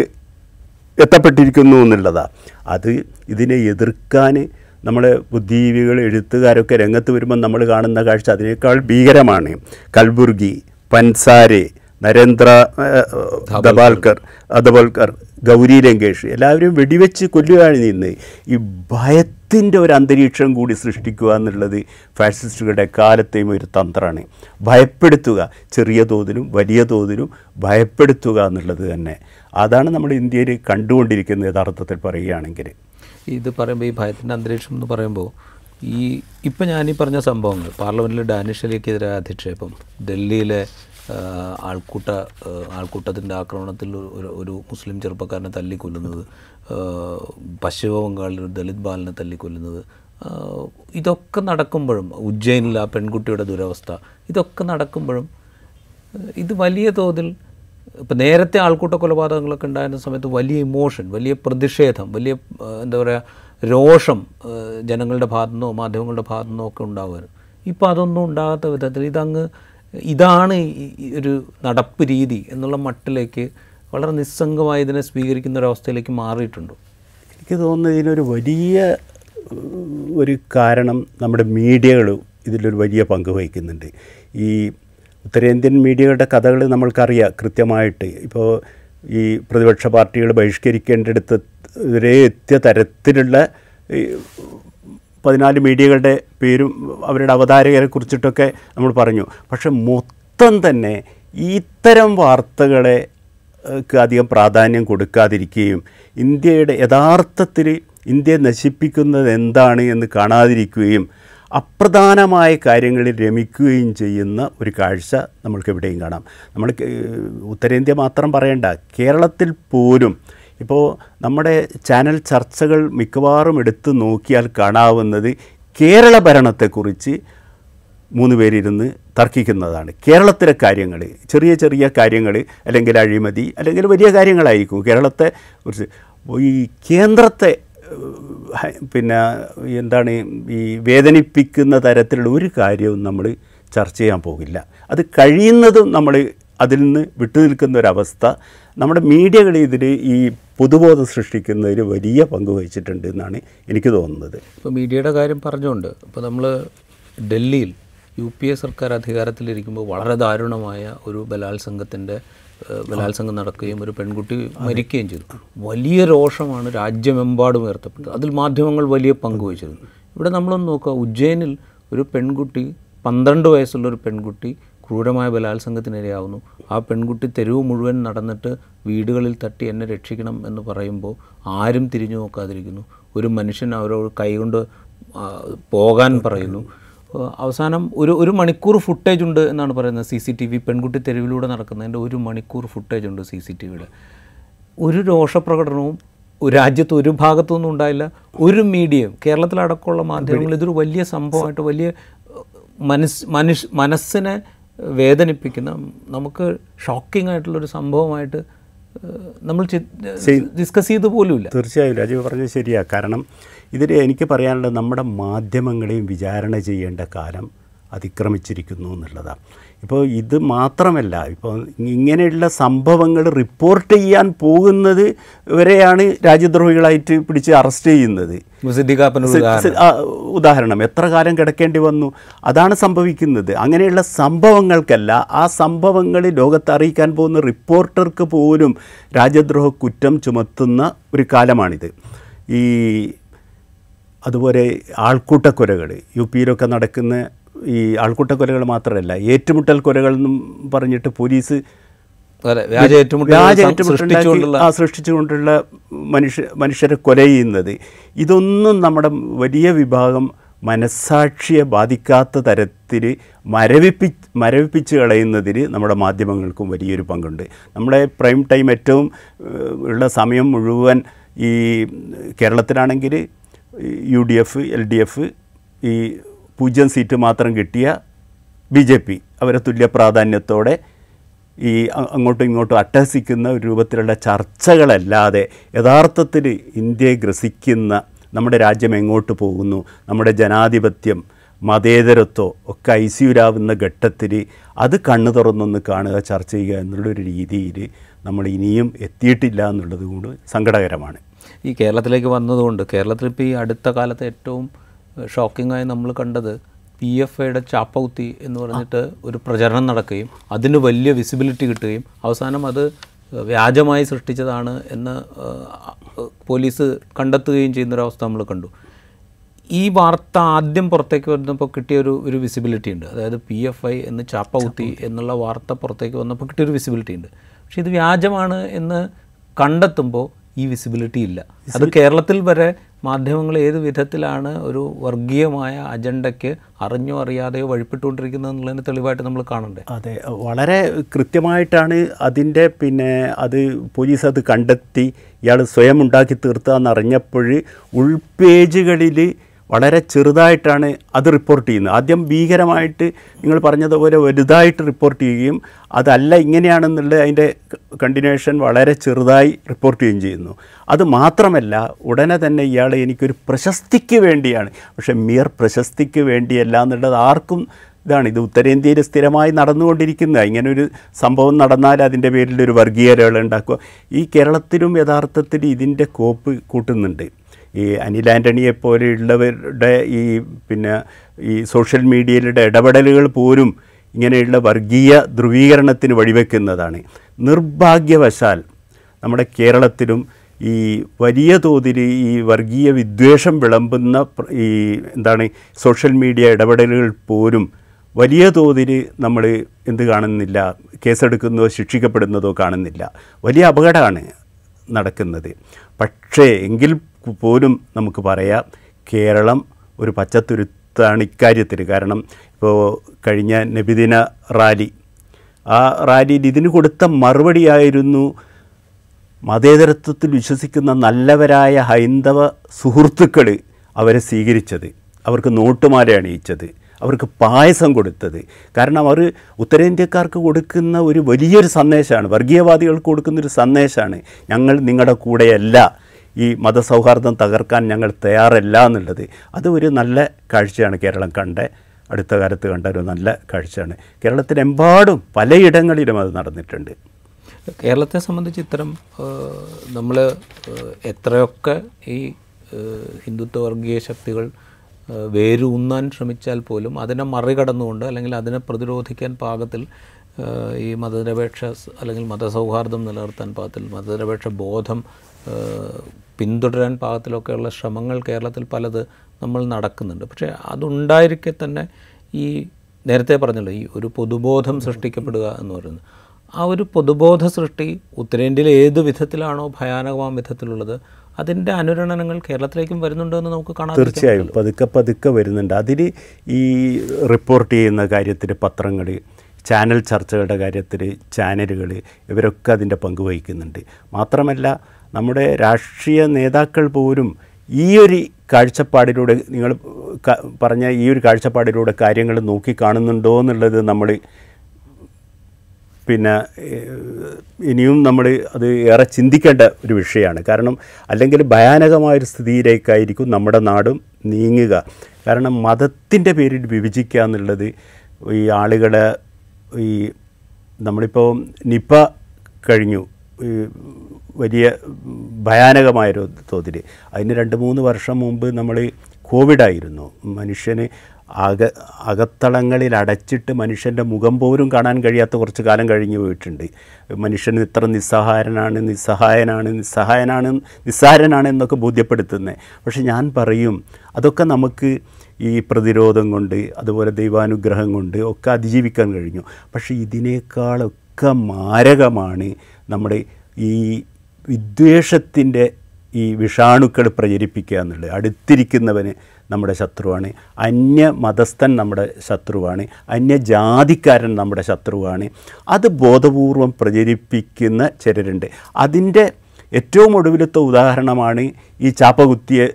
എത്തപ്പെട്ടിരിക്കുന്നു എന്നുള്ളതാണ് അത് ഇതിനെ എതിർക്കാൻ നമ്മളെ ബുദ്ധിജീവികൾ എഴുത്തുകാരൊക്കെ രംഗത്ത് വരുമ്പോൾ നമ്മൾ കാണുന്ന കാഴ്ച അതിനേക്കാൾ ഭീകരമാണ്. കൽബുർഗി പൻസാരെ നരേന്ദ്ര ദബാൽക്കർ. ദബോൽക്കർ ഗൗരി ലങ്കേഷ് എല്ലാവരും വെടിവെച്ച് കൊല്ലുകയാണ് നിന്ന് ഈ ഭയത്തിന്റെ ഒരു അന്തരീക്ഷം കൂടി സൃഷ്ടിക്കുക എന്നുള്ളത് ഫാസിസ്റ്റുകളുടെ കാലത്തെയും ഒരു തന്ത്രമാണ്. ഭയപ്പെടുത്തുക ചെറിയ തോതിലും വലിയ തോതിലും ഭയപ്പെടുത്തുക എന്നുള്ളത് തന്നെ. അതാണ് നമ്മൾ ഇന്ത്യയിൽ കണ്ടുകൊണ്ടിരിക്കുന്നത് യഥാർത്ഥത്തിൽ പറയുകയാണെങ്കിൽ. ഇത് പറയുമ്പോൾ ഈ ഭയത്തിന്റെ അന്തരീക്ഷം എന്ന് പറയുമ്പോൾ ഈ ഇപ്പം ഞാനീ പറഞ്ഞ സംഭവങ്ങൾ പാർലമെന്റിൽ ഡാനിഷ് അലിക്കെതിരായ അധിക്ഷേപം ഡൽഹിയിലെ ആൾക്കൂട്ട ആൾക്കൂട്ടത്തിന്റെ ആക്രമണത്തിൽ ഒരു ഒരു മുസ്ലിം ചെറുപ്പക്കാരനെ തല്ലിക്കൊല്ലുന്നത് പശ്ചിമ ബംഗാളിൽ ഒരു ദളിത് ബാലനെ തല്ലിക്കൊല്ലുന്നത് ഇതൊക്കെ നടക്കുമ്പോഴും ഉജ്ജയിനിൽ ആ പെൺകുട്ടിയുടെ ദുരവസ്ഥ ഇതൊക്കെ നടക്കുമ്പോഴും ഇത് വലിയ തോതിൽ ഇപ്പം നേരത്തെ ആൾക്കൂട്ട കൊലപാതകങ്ങളൊക്കെ ഉണ്ടായിരുന്ന സമയത്ത് വലിയ ഇമോഷൻ വലിയ പ്രതിഷേധം വലിയ എന്താ പറയുക രോഷം ജനങ്ങളുടെ ഭാഗത്തു ഭാഗത്തുനിന്നോ മാധ്യമങ്ങളുടെ ഭാഗത്തു ഭാഗത്തുനിന്നോ ഒക്കെ ഉണ്ടാവുമായിരുന്നു. ഇപ്പോൾ അതൊന്നും ഉണ്ടാകാത്ത വിധത്തിൽ ഇതങ്ങ് ഇതാണ് ഒരു നടപ്പ് രീതി എന്നുള്ള മട്ടിലേക്ക് വളരെ നിസ്സംഗമായി ഇതിനെ സ്വീകരിക്കുന്ന ഒരു അവസ്ഥയിലേക്ക് മാറിയിട്ടുണ്ടോ. എനിക്ക് തോന്നുന്നത് ഇതിനൊരു വലിയ ഒരു കാരണം നമ്മുടെ മീഡിയകൾ ഇതിലൊരു വലിയ പങ്ക് വഹിക്കുന്നുണ്ട്. ഈ ഉത്തരേന്ത്യൻ മീഡിയകളുടെ കഥകൾ നമ്മൾക്കറിയാം കൃത്യമായിട്ട്. ഇപ്പോൾ ഈ പ്രതിപക്ഷ പാർട്ടികൾ ബഹിഷ്കരിക്കേണ്ടടുത്ത് വരെ എത്തിയ തരത്തിലുള്ള പതിനാല് മീഡിയകളുടെ പേരും അവരുടെ അവതാരകരെ കുറിച്ചിട്ടൊക്കെ നമ്മൾ പറഞ്ഞു. പക്ഷെ മൊത്തം തന്നെ ഇത്തരം വാർത്തകളെ അധികം പ്രാധാന്യം കൊടുക്കാതിരിക്കുകയും ഇന്ത്യയുടെ യഥാർത്ഥത്തിൽ ഇന്ത്യയെ നശിപ്പിക്കുന്നത് എന്താണ് എന്ന് കാണാതിരിക്കുകയും അപ്രധാനമായ കാര്യങ്ങളിൽ രമിക്കുകയും ചെയ്യുന്ന ഒരു കാഴ്ച നമ്മൾക്ക് എവിടെയും കാണാം. നമ്മൾ ഉത്തരേന്ത്യ മാത്രം പറയേണ്ട കേരളത്തിൽ പോലും ഇപ്പോൾ നമ്മുടെ ചാനൽ ചർച്ചകൾ മിക്കവാറും എടുത്തു നോക്കിയാൽ കാണാവുന്നത് കേരള ഭരണത്തെക്കുറിച്ച് മൂന്ന് പേരിരുന്ന് തർക്കിക്കുന്നതാണ്. കേരളത്തിലെ കാര്യങ്ങൾ ചെറിയ ചെറിയ കാര്യങ്ങൾ അല്ലെങ്കിൽ അഴിമതി അല്ലെങ്കിൽ വലിയ കാര്യങ്ങളായിരിക്കും. കേരളത്തെ കുറിച്ച് ഈ കേന്ദ്രത്തെ പിന്നെ എന്താണ് ഈ വേദനിപ്പിക്കുന്ന തരത്തിലുള്ള ഒരു കാര്യവും നമ്മൾ ചർച്ച ചെയ്യാൻ പോകില്ല. അത് കഴിയുന്നതും നമ്മൾ അതിൽ നിന്ന് വിട്ടുനിൽക്കുന്ന ഒരവസ്ഥ. നമ്മുടെ മീഡിയകൾ ഇതിൽ ഈ പൊതുബോധം സൃഷ്ടിക്കുന്നതിൽ വലിയ പങ്ക് വഹിച്ചിട്ടുണ്ട് എന്നാണ് എനിക്ക് തോന്നുന്നത്. ഇപ്പോൾ മീഡിയയുടെ കാര്യം പറഞ്ഞുകൊണ്ട് ഇപ്പോൾ നമ്മൾ ഡൽഹിയിൽ യു പി എ സർക്കാർ അധികാരത്തിലിരിക്കുമ്പോൾ വളരെ ദാരുണമായ ഒരു ബലാത്സംഗത്തിന്റെ ബലാത്സംഗം നടക്കുകയും ഒരു പെൺകുട്ടി മരിക്കുകയും ചെയ്തു. വലിയ രോഷമാണ് രാജ്യമെമ്പാടും ഉയർത്തപ്പെട്ടത്. അതിൽ മാധ്യമങ്ങൾ വലിയ പങ്ക് വഹിച്ചിരുന്നു. ഇവിടെ നമ്മളൊന്ന് നോക്കുക. ഉജ്ജയിനിൽ ഒരു പെൺകുട്ടി പന്ത്രണ്ട് വയസ്സുള്ള ഒരു പെൺകുട്ടി ക്രൂരമായ ബലാത്സംഗത്തിനിരയാവുന്നു. ആ പെൺകുട്ടി തെരുവ് മുഴുവൻ നടന്നിട്ട് വീടുകളിൽ തട്ടി എന്നെ രക്ഷിക്കണം എന്ന് പറയുമ്പോൾ ആരും തിരിഞ്ഞു നോക്കാതിരിക്കുന്നു. ഒരു മനുഷ്യൻ അവരോട് കൈകൊണ്ട് പോകാൻ പറയുന്നു. അവസാനം ഒരു ഒരു മണിക്കൂർ ഫുട്ടേജ് ഉണ്ട് എന്നാണ് പറയുന്നത് സി സി ടി വി പെൺകുട്ടി തെരുവിലൂടെ നടക്കുന്നതിന്റെ ഒരു മണിക്കൂർ ഫുട്ടേജ് ഉണ്ട് സി സി ടി വിയുടെ ഒരു രോഷപ്രകടനവും രാജ്യത്ത് ഒരു ഭാഗത്തുനിന്നും ഉണ്ടായില്ല. ഒരു മീഡിയയും കേരളത്തിലടക്കമുള്ള മാധ്യമങ്ങൾ ഇതൊരു വലിയ സംഭവമായിട്ട് വലിയ മനസ് മനുഷ്യ മനസ്സിനെ വേദനിപ്പിക്കുന്ന നമുക്ക് ഷോക്കിംഗ് ആയിട്ടുള്ളൊരു സംഭവമായിട്ട് നമ്മൾ ഡിസ്കസ് ചെയ്ത് പോലുമില്ല. തീർച്ചയായും രാജീവ് പറഞ്ഞത് ശരിയാണ് കാരണം ഇതിൽ എനിക്ക് പറയാനുള്ളത് നമ്മുടെ മാധ്യമങ്ങളെയും വിചാരണ ചെയ്യേണ്ട കാലം അതിക്രമിച്ചിരിക്കുന്നു എന്നുള്ളതാണ് ഇപ്പോൾ ഇത് മാത്രമല്ല ഇപ്പോൾ ഇങ്ങനെയുള്ള സംഭവങ്ങൾ റിപ്പോർട്ട് ചെയ്യാൻ പോകുന്നത് വരെയാണ് രാജ്യദ്രോഹികളായിട്ട് പിടിച്ച് അറസ്റ്റ് ചെയ്യുന്നത്. ഉദാഹരണം. എത്ര കാലം കിടക്കേണ്ടി വന്നു അതാണ് സംഭവിക്കുന്നത്. അങ്ങനെയുള്ള സംഭവങ്ങൾക്കല്ല ആ സംഭവങ്ങൾ ലോകത്ത് അറിയിക്കാൻ പോകുന്ന റിപ്പോർട്ടർക്ക് പോലും രാജ്യദ്രോഹ കുറ്റം ചുമത്തുന്ന ഒരു കാലമാണിത്. ഈ അതുപോലെ ആൾക്കൂട്ടക്കൊലകൾ യു പിയിലൊക്കെ നടക്കുന്ന ഈ ആൾക്കൂട്ടക്കൊലകൾ മാത്രമല്ല ഏറ്റുമുട്ടൽ കൊലകൾ എന്നും പറഞ്ഞിട്ട് പോലീസ് ആ സൃഷ്ടിച്ചുകൊണ്ടുള്ള മനുഷ്യ മനുഷ്യരെ കൊല ചെയ്യുന്നത്. ഇതൊന്നും നമ്മുടെ വലിയ വിഭാഗം മനസ്സാക്ഷിയെ ബാധിക്കാത്ത തരത്തിൽ മരവിപ്പി മരവിപ്പിച്ച് കളയുന്നതിൽ നമ്മുടെ മാധ്യമങ്ങൾക്കും വലിയൊരു പങ്കുണ്ട്. നമ്മുടെ പ്രൈം ടൈം ഏറ്റവും ഉള്ള സമയം മുഴുവൻ ഈ കേരളത്തിലാണെങ്കിൽ U D F L D F ഈ പൂജ്യം സീറ്റ് മാത്രം കിട്ടിയ ബി ജെ പി. അവരെ തുല്യ പ്രാധാന്യത്തോടെ ഈ അങ്ങോട്ടും ഇങ്ങോട്ടും അട്ടഹസിക്കുന്ന ഒരു രൂപത്തിലുള്ള ചർച്ചകളല്ലാതെ യഥാർത്ഥത്തിൽ ഇന്ത്യയെ ഗ്രസിക്കുന്ന നമ്മുടെ രാജ്യം എങ്ങോട്ട് പോകുന്നു നമ്മുടെ ജനാധിപത്യം മതേതരത്വം ഒക്കെ ഐസിയുരാവുന്ന ഘട്ടത്തിൽ അത് കണ്ണു തുറന്നൊന്ന് കാണുക ചർച്ച ചെയ്യുക എന്നുള്ളൊരു രീതിയിൽ നമ്മൾ ഇനിയും എത്തിയിട്ടില്ല എന്നുള്ളത് കൊണ്ട് സങ്കടകരമാണ്. ഈ കേരളത്തിലേക്ക് വന്നതുകൊണ്ട് കേരളത്തിൽ ഇപ്പോൾ ഈ അടുത്ത കാലത്ത് ഏറ്റവും ഷോക്കിംഗ് ആയി നമ്മൾ കണ്ടത് പി എഫ് ഐയുടെ ചാപ്പൗത്തി എന്ന് പറഞ്ഞിട്ട് ഒരു പ്രചരണം നടക്കുകയും അതിന് വലിയ വിസിബിലിറ്റി കിട്ടുകയും അവസാനം അത് വ്യാജമായി സൃഷ്ടിച്ചതാണ് എന്ന് പോലീസ് കണ്ടെത്തുകയും ചെയ്യുന്നൊരവസ്ഥ നമ്മൾ കണ്ടു. ഈ വാർത്ത ആദ്യം പുറത്തേക്ക് വന്നപ്പോൾ കിട്ടിയ ഒരു ഒരു വിസിബിലിറ്റി ഉണ്ട്. അതായത് പി എഫ് ഐ എന്ന് ചാപ്പൗത്തി എന്നുള്ള വാർത്ത പുറത്തേക്ക് വന്നപ്പോൾ കിട്ടിയൊരു വിസിബിലിറ്റി ഉണ്ട്. പക്ഷേ ഇത് വ്യാജമാണ് എന്ന് കണ്ടെത്തുമ്പോൾ ഈ വിസിബിലിറ്റി ഇല്ല. അത് കേരളത്തിൽ വരെ മാധ്യമങ്ങൾ ഏത് വിധത്തിലാണ് ഒരു വർഗീയമായ അജണ്ടയ്ക്ക് അറിഞ്ഞോ അറിയാതെയോ വഴിപ്പെട്ടുകൊണ്ടിരിക്കുന്നത് എന്നുള്ളതിന് തെളിവായിട്ട് നമ്മൾ കാണണ്ടേ? അതെ വളരെ കൃത്യമായിട്ടാണ് അതിന്റെ പിന്നെ അത് പോലീസ് അത് കണ്ടെത്തി ഇയാൾ സ്വയം ഉണ്ടാക്കി തീർത്തതെന്ന് അറിഞ്ഞപ്പോൾ ഉൾപേജുകളിൽ വളരെ ചെറുതായിട്ടാണ് അത് റിപ്പോർട്ട് ചെയ്യുന്നത്. ആദ്യം ഭീകരമായിട്ട് നിങ്ങൾ പറഞ്ഞതുപോലെ വലുതായിട്ട് റിപ്പോർട്ട് ചെയ്യുകയും അതല്ല ഇങ്ങനെയാണെന്നുള്ള അതിന്റെ കണ്ടിന്യൂഷൻ വളരെ ചെറുതായി റിപ്പോർട്ട് ചെയ്യുകയും ചെയ്യുന്നു. അത് മാത്രമല്ല ഉടനെ തന്നെ ഇയാൾ എനിക്കൊരു പ്രശസ്തിക്ക് വേണ്ടിയാണ്. പക്ഷേ മിയർ പ്രശസ്തിക്ക് വേണ്ടിയല്ല എന്നുള്ളത് ആർക്കും ഇതാണ്. ഇത് ഉത്തരേന്ത്യയിൽ സ്ഥിരമായി നടന്നുകൊണ്ടിരിക്കുന്ന ഇങ്ങനെ ഒരു സംഭവം നടന്നാൽ അതിന്റെ പേരിൽ ഒരു വർഗീയരകൾ ഉണ്ടാക്കുക. ഈ കേരളത്തിലും യഥാർത്ഥത്തിൽ ഇതിന്റെ കോപ്പ് കൂട്ടുന്നുണ്ട്. ഈ അനിൽ ആന്റണിയെ പോലെയുള്ളവരുടെ ഈ പിന്നെ ഈ സോഷ്യൽ മീഡിയയിലുടെ ഇടപെടലുകൾ പോലും ഇങ്ങനെയുള്ള വർഗീയ ധ്രുവീകരണത്തിന് വഴിവെക്കുന്നതാണ്. നിർഭാഗ്യവശാൽ നമ്മുടെ കേരളത്തിലും ഈ വലിയ തോതിൽ ഈ വർഗീയ വിദ്വേഷം വിളമ്പുന്ന ഈ എന്താണ് സോഷ്യൽ മീഡിയ ഇടപെടലുകൾ പോലും വലിയ തോതിൽ നമ്മൾ എന്ത് കാണുന്നില്ല കേസെടുക്കുന്നതോ ശിക്ഷിക്കപ്പെടുന്നതോ കാണുന്നില്ല. വലിയ അപകടമാണ് നടക്കുന്നത്. പക്ഷേ എങ്കിൽ പോലും നമുക്ക് പറയാം കേരളം ഒരു പച്ചത്തുരുത്താണ് ഇക്കാര്യത്തിൽ കാരണം ഇപ്പോൾ കഴിഞ്ഞ നബിദിന റാലി. ആ റാലിയിൽ ഇതിന് കൊടുത്ത മറുപടിയായിരുന്നു മതേതരത്വത്തിൽ വിശ്വസിക്കുന്ന നല്ലവരായ ഹൈന്ദവ സുഹൃത്തുക്കൾ അവരെ സ്വീകരിച്ചത്. അവർക്ക് നോട്ടുമാല അണിയിച്ചത്. അവർക്ക് പായസം കൊടുത്തത്. കാരണം അവർ ഉത്തരേന്ത്യക്കാർക്ക് കൊടുക്കുന്ന ഒരു വലിയൊരു സന്ദേശമാണ് വർഗീയവാദികൾക്ക് കൊടുക്കുന്നൊരു സന്ദേശമാണ് ഞങ്ങൾ നിങ്ങളുടെ കൂടെയല്ല ഈ മതസൗഹാർദ്ദം തകർക്കാൻ ഞങ്ങൾ തയ്യാറല്ല എന്നുള്ളത് അത് ഒരു നല്ല കാഴ്ചയാണ് കേരളം കണ്ട അടുത്ത കാലത്ത് കണ്ട ഒരു നല്ല കാഴ്ചയാണ്. കേരളത്തിലെമ്പാടും പലയിടങ്ങളിലും അത് നടന്നിട്ടുണ്ട്. കേരളത്തെ സംബന്ധിച്ച് ഇത്തരം നമ്മൾ എത്രയൊക്കെ ഈ ഹിന്ദുത്വ വർഗീയ ശക്തികൾ വേരൂന്നാൻ ശ്രമിച്ചാൽ പോലും അതിനെ മറികടന്നുകൊണ്ട് അല്ലെങ്കിൽ അതിനെ പ്രതിരോധിക്കാൻ പാകത്തിൽ ഈ മതനിരപേക്ഷ അല്ലെങ്കിൽ മതസൗഹാർദ്ദം നിലനിർത്താൻ പാകത്തിൽ മതനിരപേക്ഷ ബോധം പിന്തുടരാൻ പാകത്തിലൊക്കെയുള്ള ശ്രമങ്ങൾ കേരളത്തിൽ പലത് നമ്മൾ നടക്കുന്നുണ്ട്. പക്ഷേ അതുണ്ടായിരിക്കെ തന്നെ ഈ നേരത്തെ പറഞ്ഞല്ലോ ഈ ഒരു പൊതുബോധം സൃഷ്ടിക്കപ്പെടുക എന്ന് പറയുന്നത്. ആ ഒരു പൊതുബോധ സൃഷ്ടി ഉത്തരേന്ത്യയിൽ ഏത് വിധത്തിലാണോ ഭയാനകമാം വിധത്തിലുള്ളത് അതിന്റെ അനുരണനങ്ങൾ കേരളത്തിലേക്കും വരുന്നുണ്ടെന്ന് നമുക്ക് കാണാം തീർച്ചയായും. പതുക്കെ പതുക്കെ വരുന്നുണ്ട്. അതിൽ ഈ റിപ്പോർട്ട് ചെയ്യുന്ന കാര്യത്തിൽ പത്രങ്ങൾ ചാനൽ ചർച്ചകളുടെ കാര്യത്തിൽ ചാനലുകൾ ഇവരൊക്കെ അതിന്റെ പങ്ക് വഹിക്കുന്നുണ്ട്. മാത്രമല്ല നമ്മുടെ രാഷ്ട്രീയ നേതാക്കൾ പോലും ഈ ഒരു കാഴ്ചപ്പാടിലൂടെ നിങ്ങൾ പറഞ്ഞ ഈ ഒരു കാഴ്ചപ്പാടിലൂടെ കാര്യങ്ങൾ നോക്കി കാണുന്നുണ്ടോ എന്നുള്ളത് നമ്മൾ പിന്നെ ഇനിയും നമ്മൾ അത് ഏറെ ചിന്തിക്കേണ്ട ഒരു വിഷയമാണ്. കാരണം അല്ലെങ്കിൽ ഭയാനകമായൊരു സ്ഥിതിയിലേക്കായിരിക്കും നമ്മുടെ നാടും നീങ്ങുക. കാരണം മതത്തിന്റെ പേരിൽ വിഭജിക്കുക എന്നുള്ളത് ഈ ആളുകളെ ഈ നമ്മളിപ്പോൾ നിപ കഴിഞ്ഞു. വലിയ ഭയാനകമായൊരു തോതിൽ അതിന് രണ്ട് മൂന്ന് വർഷം മുമ്പ് നമ്മൾ കോവിഡായിരുന്നു. മനുഷ്യന് അക അകത്തളങ്ങളിൽ അടച്ചിട്ട് മനുഷ്യന്റെ മുഖം പോലും കാണാൻ കഴിയാത്ത കുറച്ച് കാലം കഴിഞ്ഞു പോയിട്ടുണ്ട്. മനുഷ്യൻ ഇത്ര നിസ്സഹായനാണ് നിസ്സഹായനാണ് നിസ്സഹായനാണ് നിസ്സാരനാണ് എന്നൊക്കെ ബോധ്യപ്പെടുത്തുന്നത് പക്ഷെ ഞാൻ പറയും അതൊക്കെ നമുക്ക് ഈ പ്രതിരോധം കൊണ്ട് അതുപോലെ ദൈവാനുഗ്രഹം കൊണ്ട് ഒക്കെ അതിജീവിക്കാൻ കഴിഞ്ഞു. പക്ഷേ ഇതിനേക്കാളൊക്കെ മാരകമാണ് നമ്മുടെ ഈ വിദ്വേഷത്തിന്റെ ഈ വിഷാണുക്കൾ പ്രചരിപ്പിക്കുക എന്നുള്ളത്. അടുത്തിരിക്കുന്നവന് നമ്മുടെ ശത്രുവാണ്. അന്യ മതസ്ഥൻ നമ്മുടെ ശത്രുവാണ്. അന്യജാതിക്കാരൻ നമ്മുടെ ശത്രുവാണ്. അത് ബോധപൂർവം പ്രചരിപ്പിക്കുന്ന ചിലരുണ്ട്. അതിന്റെ ഏറ്റവും ഒടുവിലത്തെ ഉദാഹരണമാണ് ഈ ചാപ്പകുത്തിയ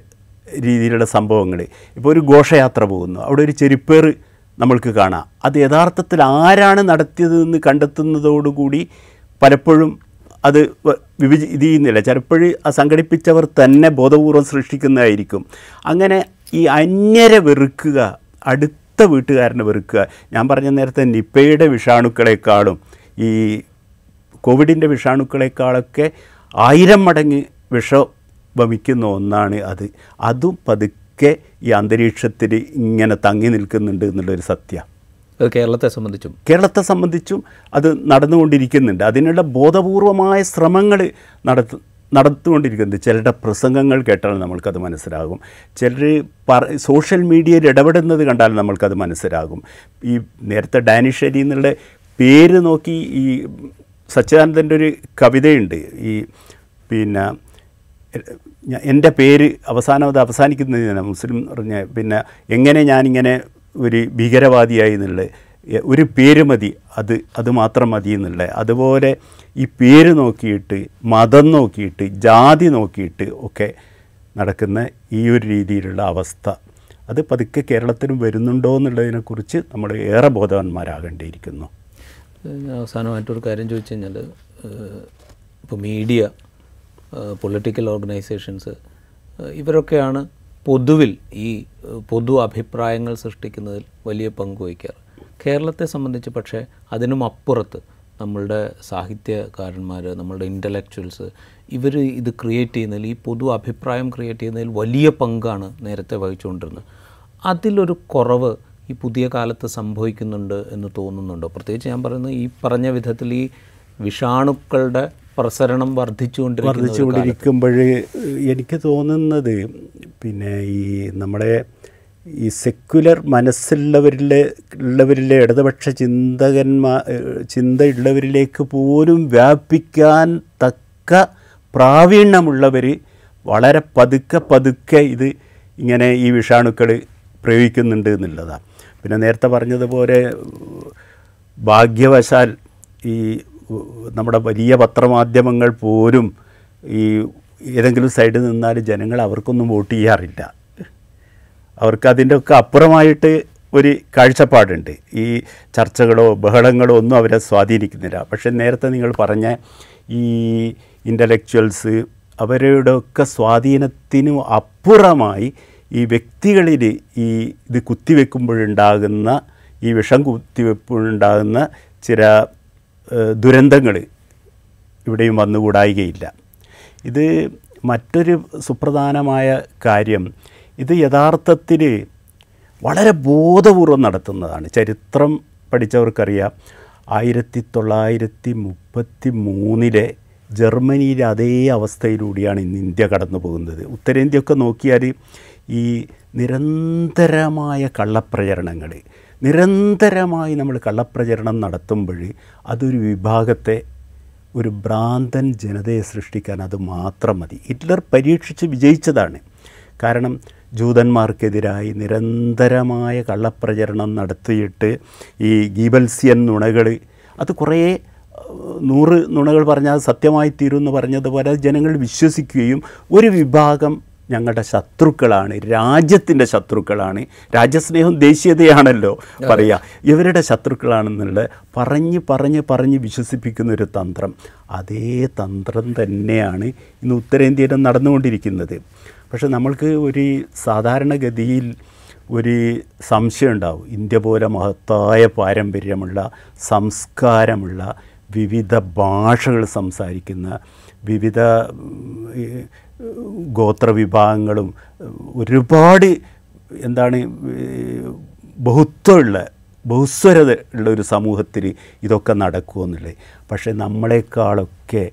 രീതിയിലുള്ള സംഭവങ്ങൾ. ഇപ്പോൾ ഒരു ഘോഷയാത്ര പോകുന്നു. അവിടെ ഒരു ചെരുപ്പേർ നമ്മൾക്ക് കാണാം. അത് യഥാർത്ഥത്തിൽ ആരാണ് നടത്തിയതെന്ന് കണ്ടെത്തുന്നതോടുകൂടി പലപ്പോഴും അത് വിഭജി ഇത് ചെയ്യുന്നില്ല ചിലപ്പോഴ് ആ സംഘടിപ്പിച്ചവർ തന്നെ ബോധപൂർവം സൃഷ്ടിക്കുന്നതായിരിക്കും. അങ്ങനെ ഈ അന്യരെ വെറുക്കുക അടുത്ത വീട്ടുകാരനെ വെറുക്കുക ഞാൻ പറഞ്ഞ നേരത്തെ നിപ്പയുടെ വിഷാണുക്കളെക്കാളും ഈ കോവിഡിന്റെ വിഷാണുക്കളെക്കാളൊക്കെ ആയിരം മടങ്ങ് വിഷം വമിക്കുന്ന ഒന്നാണ് അത്. അതും പതുക്കെ ഈ അന്തരീക്ഷത്തിൽ ഇങ്ങനെ തങ്ങി നിൽക്കുന്നുണ്ട് എന്നുള്ളൊരു സത്യം. കേരളത്തെ സംബന്ധിച്ചും. കേരളത്തെ സംബന്ധിച്ചും അത് നടന്നുകൊണ്ടിരിക്കുന്നുണ്ട്. അതിനുള്ള ബോധപൂർവമായ ശ്രമങ്ങൾ നടത്തു നടത്തുകൊണ്ടിരിക്കുന്നുണ്ട് ചിലരുടെ പ്രസംഗങ്ങൾ കേട്ടാൽ നമ്മൾക്കത് മനസ്സിലാകും. ചിലർ പറ സോഷ്യൽ മീഡിയയിൽ ഇടപെടുന്നത് കണ്ടാൽ നമ്മൾക്കത് മനസ്സിലാകും. ഈ നേരത്തെ ഡാനിഷ് അലി എന്നുള്ള പേര് നോക്കി ഈ സച്ചിദാനന്ദന്റെ ഒരു കവിതയുണ്ട്. ഈ പിന്നെ എന്റെ പേര് അവസാനം അത് അവസാനിക്കുന്നതിന് മുസ്ലിം പറഞ്ഞ പിന്നെ എങ്ങനെ ഞാനിങ്ങനെ ഒരു ഭീകരവാദിയായി എന്നുള്ളത് ഒരു പേര് മതി അത് അത് മാത്രം മതി എന്നുള്ളത് അതുപോലെ ഈ പേര് നോക്കിയിട്ട് മതം നോക്കിയിട്ട് ജാതി നോക്കിയിട്ട് ഒക്കെ നടക്കുന്ന ഈ ഒരു രീതിയിലുള്ള അവസ്ഥ. അത് പതുക്കെ കേരളത്തിനും വരുന്നുണ്ടോ എന്നുള്ളതിനെക്കുറിച്ച് നമ്മൾ ഏറെ ബോധവാന്മാരാകേണ്ടിയിരിക്കുന്നു. അവസാനമായിട്ടൊരു കാര്യം ചോദിച്ചു കഴിഞ്ഞാൽ ഇപ്പോൾ മീഡിയ പൊളിറ്റിക്കൽ ഓർഗനൈസേഷൻസ് ഇവരൊക്കെയാണ് പൊതുവിൽ ഈ പൊതു അഭിപ്രായങ്ങൾ സൃഷ്ടിക്കുന്നതിൽ വലിയ പങ്ക് വഹിക്കാറ്. കേരളത്തെ സംബന്ധിച്ച് പക്ഷേ അതിനും അപ്പുറത്ത് നമ്മളുടെ സാഹിത്യകാരന്മാർ നമ്മളുടെ ഇന്റലക്ച്വൽസ് ഇവർ ഇത് ക്രിയേറ്റ് ചെയ്യുന്നതിൽ ഈ പൊതു അഭിപ്രായം ക്രിയേറ്റ് ചെയ്യുന്നതിൽ വലിയ പങ്കാണ് നേരത്തെ വഹിച്ചുകൊണ്ടിരുന്നത്. അതിലൊരു കുറവ് ഈ പുതിയ കാലത്ത് സംഭവിക്കുന്നുണ്ട് എന്ന് തോന്നുന്നുണ്ടോ? പ്രത്യേകിച്ച് ഞാൻ പറയുന്നത് ഈ പറഞ്ഞ വിധത്തിൽ ഈ വിഷാണുക്കളുടെ പ്രസരണം വർദ്ധിച്ചുകൊണ്ടിരിക്കുമ്പോൾ എനിക്ക് തോന്നുന്നത് പിന്നെ ഈ നമ്മുടെ ഈ സെക്യുലർ മനസ്സുള്ളവരിലെ ഉള്ളവരിലെ ഇടതുപക്ഷ ചിന്തകന്മാ ചിന്തയുള്ളവരിലേക്ക് പോലും വ്യാപിക്കാൻ തക്ക പ്രാവീണ്യമുള്ളവർ വളരെ പതുക്കെ പതുക്കെ ഇത് ഇങ്ങനെ ഈ വിഷാണുക്കൾ പ്രയോഗിക്കുന്നുണ്ട് എന്നുള്ളതാണ്. പിന്നെ നേരത്തെ പറഞ്ഞതുപോലെ ഭാഗ്യവശാൽ ഈ നമ്മുടെ വലിയ പത്രമാധ്യമങ്ങൾ പോലും ഈ ഏതെങ്കിലും സൈഡിൽ നിന്നാൽ ജനങ്ങൾ അവർക്കൊന്നും വോട്ട് ചെയ്യാറില്ല. അവർക്ക് അതിന്റെ ഒക്കെ അപ്പുറമായിട്ട് ഒരു കാഴ്ചപ്പാടുണ്ട്. ഈ ചർച്ചകളോ ബഹളങ്ങളോ ഒന്നും അവരെ സ്വാധീനിക്കുന്നില്ല. പക്ഷേ നേരത്തെ നിങ്ങൾ പറഞ്ഞ ഈ ഇന്റലക്ച്വൽസ് അവരുടെയൊക്കെ സ്വാധീനത്തിനും അപ്പുറമായി ഈ വ്യക്തികളിൽ ഈ ഇത് കുത്തിവെക്കുമ്പോഴുണ്ടാകുന്ന ഈ വിഷം കുത്തിവെക്കുമ്പോഴുണ്ടാകുന്ന ചില ദുരന്തങ്ങൾ ഇവിടെയും വന്നുകൂടായികയില്ല ഇത് മറ്റൊരു സുപ്രധാനമായ കാര്യം ഇത് യഥാർത്ഥത്തിൽ വളരെ ബോധപൂർവം നടത്തുന്നതാണ്. ചരിത്രം പഠിച്ചവർക്കറിയാം ആയിരത്തി തൊള്ളായിരത്തി മുപ്പത്തി മൂന്നിലെ ജർമ്മനിയിലെ അതേ അവസ്ഥയിലൂടെയാണ് ഇന്ന് ഇന്ത്യ കടന്നു പോകുന്നത്. ഉത്തരേന്ത്യയൊക്കെ നോക്കിയാൽ ഈ നിരന്തരമായ കള്ളപ്രചരണങ്ങൾ നിരന്തരമായി നമ്മൾ കള്ളപ്രചരണം നടത്തുമ്പോൾ അതൊരു വിഭാഗത്തെ ഒരു ഭ്രാന്തൻ ജനതയെ സൃഷ്ടിക്കാൻ അത് മാത്രം മതി. ഹിറ്റ്ലർ പരീക്ഷിച്ച് വിജയിച്ചതാണ്. കാരണം ജൂതന്മാർക്കെതിരായി നിരന്തരമായ കള്ളപ്രചരണം നടത്തിയിട്ട് ഈ ഗീബൽസിയൻ നുണകൾ അത് കുറേ നൂറ് നുണകൾ പറഞ്ഞാൽ സത്യമായി തീരും എന്ന് പറഞ്ഞതുപോലെ ജനങ്ങൾ വിശ്വസിക്കുകയും ഒരു വിഭാഗം ഞങ്ങളുടെ ശത്രുക്കളാണ് രാജ്യത്തിന്റെ ശത്രുക്കളാണ്. രാജ്യസ്നേഹം ദേശീയതയാണല്ലോ പറയുക ഇവരുടെ ശത്രുക്കളാണെന്നുള്ള പറഞ്ഞ് പറഞ്ഞ് പറഞ്ഞ് വിശ്വസിപ്പിക്കുന്ന ഒരു തന്ത്രം. അതേ തന്ത്രം തന്നെയാണ് ഇന്ന് ഉത്തരേന്ത്യയിലും നടന്നുകൊണ്ടിരിക്കുന്നത്. പക്ഷെ നമ്മൾക്ക് ഒരു സാധാരണഗതിയിൽ ഒരു സംശയം ഉണ്ടാവും. ഇന്ത്യ പോലെ മഹത്തായ പാരമ്പര്യമുള്ള സംസ്കാരമുള്ള വിവിധ ഭാഷകൾ സംസാരിക്കുന്ന വിവിധ ഗോത്രവിഭാഗങ്ങളും ഒരുപാട് എന്താണ് ബഹുത്വമുള്ള ബഹുസ്വരത ഉള്ള ഒരു സമൂഹത്തിൽ ഇതൊക്കെ നടക്കുമെന്നുള്ളത് പക്ഷേ നമ്മളെക്കാളൊക്കെ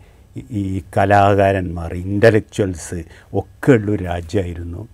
ഈ കലാകാരന്മാർ ഇന്റലക്ച്വൽസ് ഒക്കെ ഉള്ളൊരു രാജ്യമായിരുന്നു.